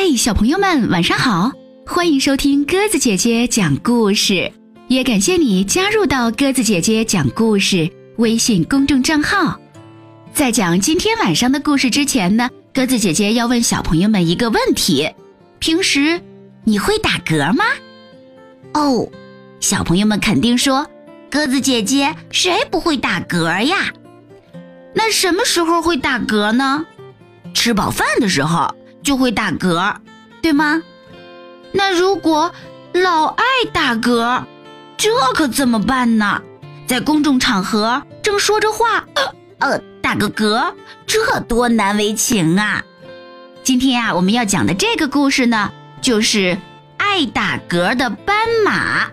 嗨，小朋友们，晚上好！欢迎收听鸽子姐姐讲故事，也感谢你加入到鸽子姐姐讲故事微信公众账号。在讲今天晚上的故事之前呢，鸽子姐姐要问小朋友们一个问题：平时你会打嗝吗？哦，小朋友们肯定说，鸽子姐姐谁不会打嗝呀？那什么时候会打嗝呢？吃饱饭的时候就会打嗝，对吗？那如果老爱打嗝，这可怎么办呢？在公众场合正说着话，呃，打个嗝，这多难为情啊！今天啊，我们要讲的这个故事呢，就是爱打嗝的斑马。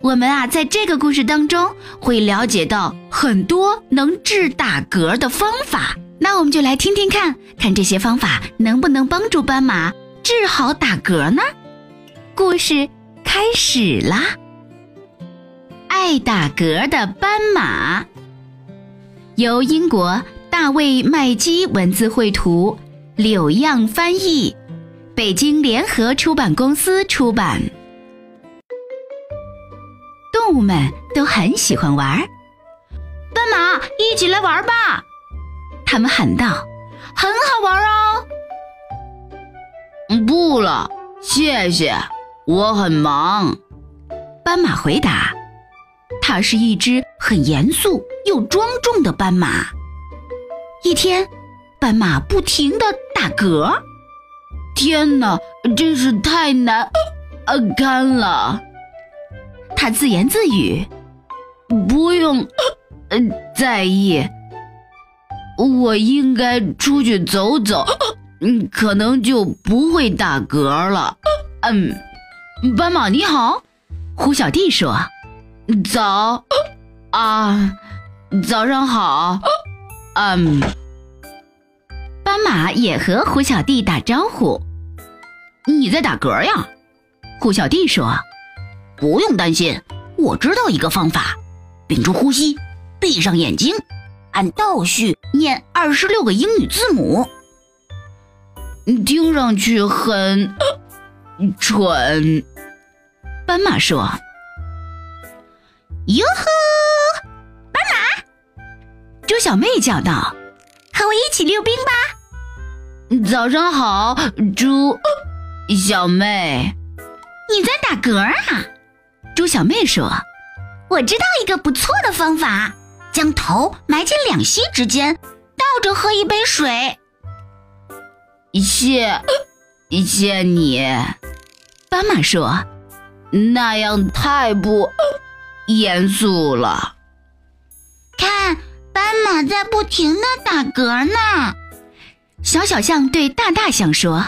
我们啊，在这个故事当中会了解到很多能治打嗝的方法。那我们就来听听看，看这些方法能不能帮助斑马治好打嗝呢？故事开始啦！爱打嗝的斑马，由英国大卫麦基文字绘图，柳样翻译，北京联合出版公司出版。动物们都很喜欢玩，斑马，一起来玩吧！他们喊道：“很好玩哦！”不了，谢谢，我很忙。斑马回答：“它是一只很严肃又庄重的斑马。”一天，斑马不停地打嗝。天哪，真是太难呃干了！他自言自语：“不用呃在意。”我应该出去走走，嗯，可能就不会打嗝了。嗯，斑马你好，胡小弟说：“早啊，早上好。”嗯，斑马也和胡小弟打招呼：“你在打嗝呀？”胡小弟说：“不用担心，我知道一个方法，屏住呼吸，闭上眼睛。”按倒序念二十六个英语字母，听上去很蠢。斑马说：“哟呵，斑马！”猪小妹叫道：“和我一起溜冰吧！”早上好，猪小妹。你在打嗝啊？猪小妹说：“我知道一个不错的方法。”将头埋进两膝之间，倒着喝一杯水。谢，谢你。斑马说：“那样太不严肃了。”看，斑马在不停的打嗝呢。小小象对大大象说：“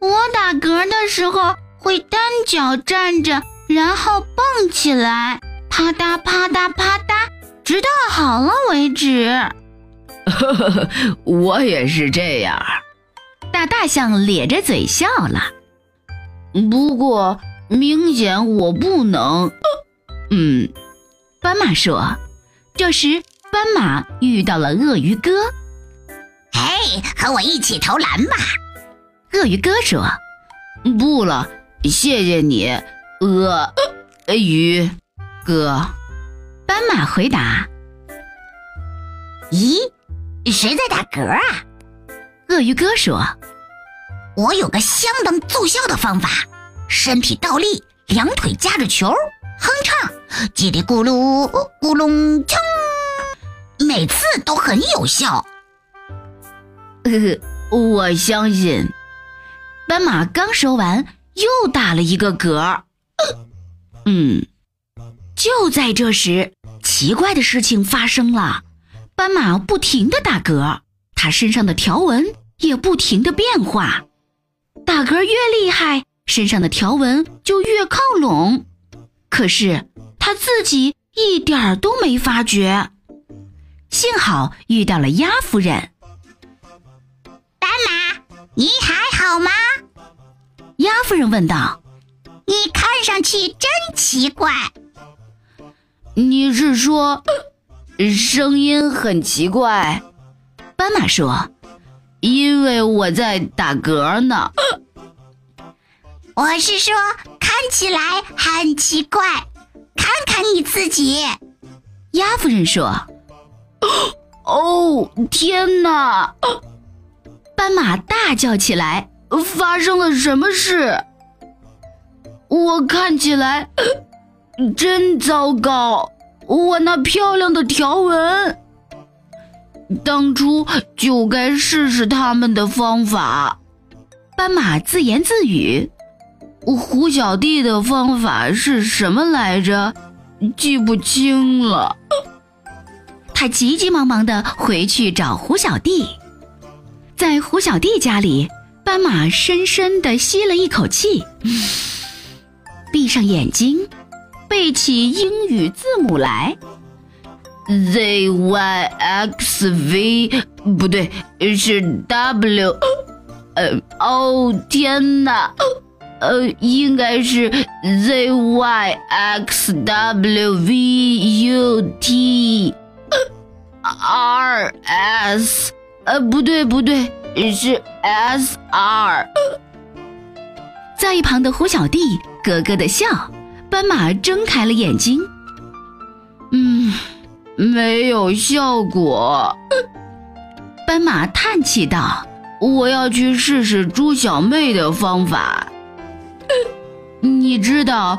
我打嗝的时候会单脚站着，然后蹦起来，啪嗒啪嗒啪嗒。”直到好了为止。呵呵呵，我也是这样。大大象咧着嘴笑了。不过明显我不能。嗯，斑马说。这时，斑马遇到了鳄鱼哥。嘿，和我一起投篮吧。鳄鱼哥说。不了，谢谢你，鳄鱼哥。斑马回答：“咦，谁在打嗝啊？”鳄鱼哥说：“我有个相当奏效的方法，身体倒立，两腿夹着球，哼唱，叽里咕噜咕隆锵，每次都很有效。”呵呵，我相信。斑马刚说完，又打了一个嗝。嗯，就在这时。奇怪的事情发生了，斑马不停地打嗝，它身上的条纹也不停的变化。打嗝越厉害，身上的条纹就越靠拢。可是它自己一点儿都没发觉。幸好遇到了鸭夫人。斑马，你还好吗？鸭夫人问道。你看上去真奇怪。你是说，声音很奇怪？斑马说：“因为我在打嗝呢。”我是说看起来很奇怪。看看你自己。鸭夫人说：“哦，天哪！”斑马大叫起来：“发生了什么事？我看起来真糟糕！我那漂亮的条纹，当初就该试试他们的方法。”斑马自言自语：“胡小弟的方法是什么来着？记不清了。”他急急忙忙地回去找胡小弟。在胡小弟家里，斑马深深地吸了一口气，闭上眼睛，背起英语字母来：z y x v，不对，是 w。呃，哦，天哪，呃，应该是 z y x w v u t r s。呃，不对不对，是 S R。在一旁的胡小弟咯咯的笑，斑马睁开了眼睛。嗯，没有效果。斑马叹气道：“我要去试试猪小妹的方法。你知道，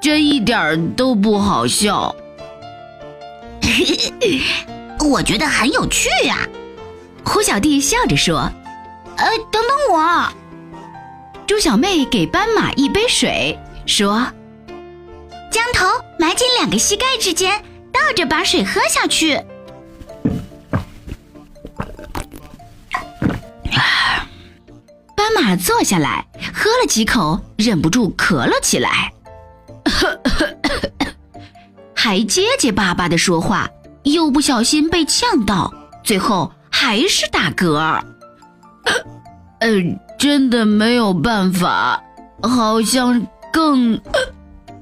这一点都不好笑。我觉得很有趣呀。”胡小弟笑着说：“呃，等等我。”猪小妹给斑马一杯水，说：“将头埋进两个膝盖之间，倒着把水喝下去。”斑马坐下来，喝了几口，忍不住咳了起来，还结结巴巴的说话，又不小心被呛到，最后。还是打嗝，呃，真的没有办法，好像更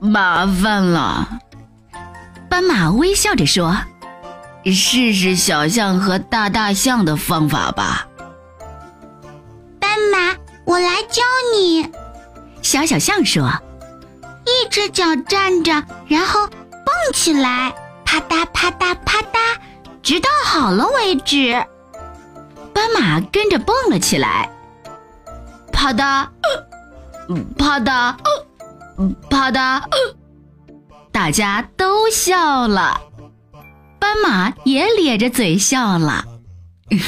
麻烦了。斑马微笑着说：“试试小象和大大象的方法吧。”斑马，我来教你。小小象说：“一只脚站着，然后蹦起来，啪嗒啪嗒啪嗒，直到好了为止。”斑马跟着蹦了起来，啪嗒，啪嗒，啪嗒，大家都笑了，斑马也咧着嘴笑了，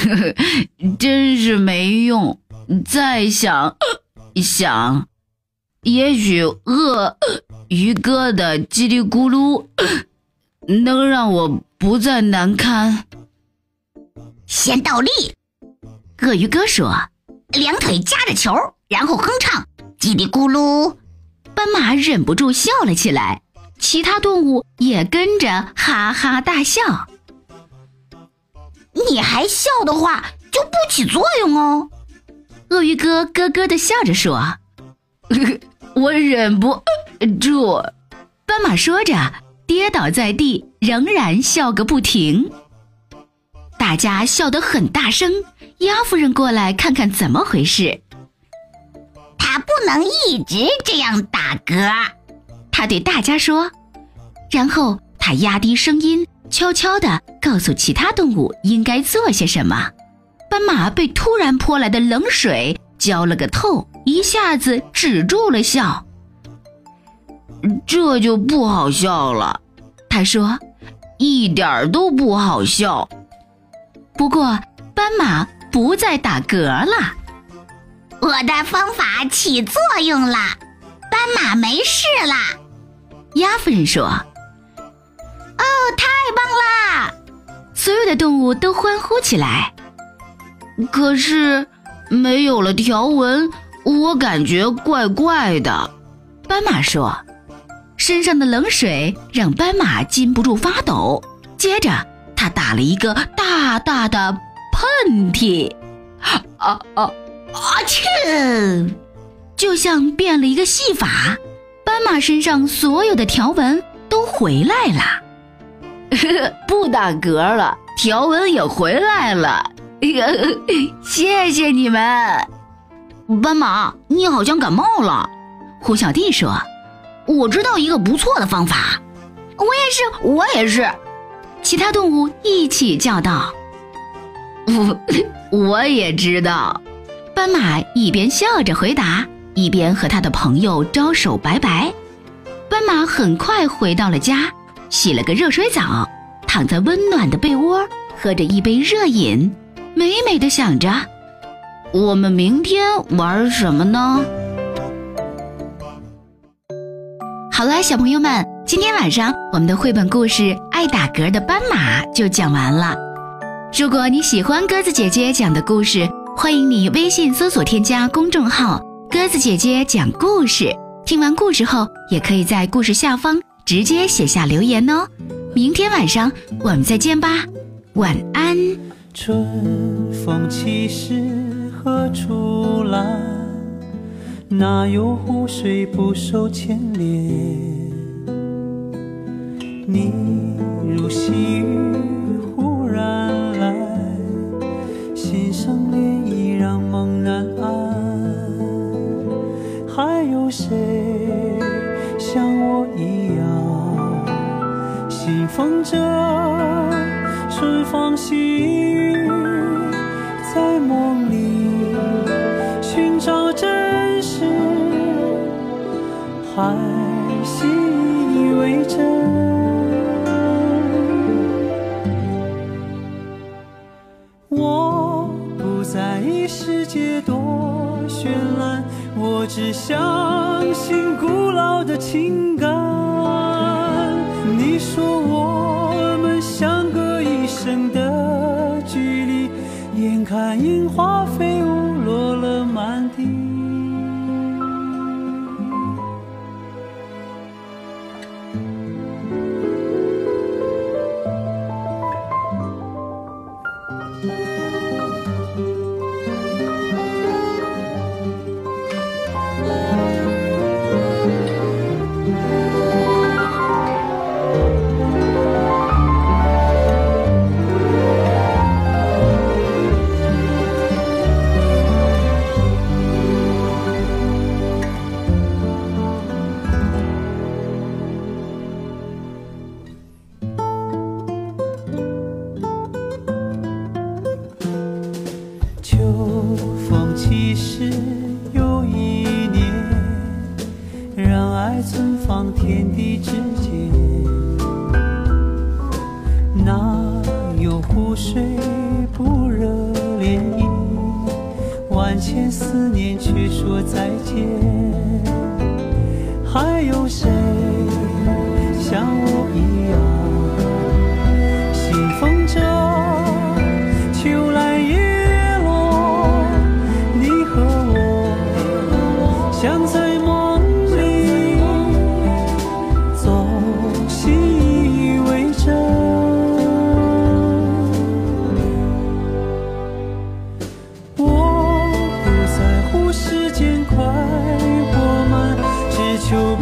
真是没用。再想想，也许鳄鱼哥的叽里咕噜能让我不再难堪。先倒立。鳄鱼哥说：“两腿夹着球，然后哼唱，叽里咕噜。”斑马忍不住笑了起来，其他动物也跟着哈哈大笑。你还笑的话，就不起作用哦。鳄鱼哥咯咯的笑着说：“ 我忍不住。”斑马说着，跌倒在地，仍然笑个不停。大家笑得很大声。鸭夫人过来看看怎么回事。不能一直这样打嗝，他对大家说。然后他压低声音，悄悄地告诉其他动物应该做些什么。斑马被突然泼来的冷水浇了个透，一下子止住了笑。这就不好笑了，他说，一点儿都不好笑。不过斑马。不再打嗝了，我的方法起作用了，斑马没事了。鸭夫人说：“哦，太棒啦！”所有的动物都欢呼起来。可是没有了条纹，我感觉怪怪的。斑马说：“身上的冷水让斑马禁不住发抖。”接着，他打了一个大大的。喷嚏，啊啊啊！切，就像变了一个戏法，斑马身上所有的条纹都回来了，不打嗝了，条纹也回来了。谢谢你们。斑马，你好像感冒了。胡小弟说：“我知道一个不错的方法。”我也是，我也是。其他动物一起叫道：“我 我也知道。”斑马一边笑着回答，一边和他的朋友招手拜拜。斑马很快回到了家，洗了个热水澡，躺在温暖的被窝，喝着一杯热饮，美美的想着：“我们明天玩什么呢？”好了，小朋友们，今天晚上我们的绘本故事《爱打嗝的斑马》就讲完了。如果你喜欢鸽子姐姐讲的故事，欢迎你微信搜索添加公众号“鸽子姐姐讲故事”。听完故事后，也可以在故事下方直接写下留言哦。明天晚上我们再见吧，晚安。春风起时何处来？哪有湖水不受牵连？你情像我一样，信奉着秋来叶落？你和我像在梦里，总信以为真。我不在乎时间快或慢，只求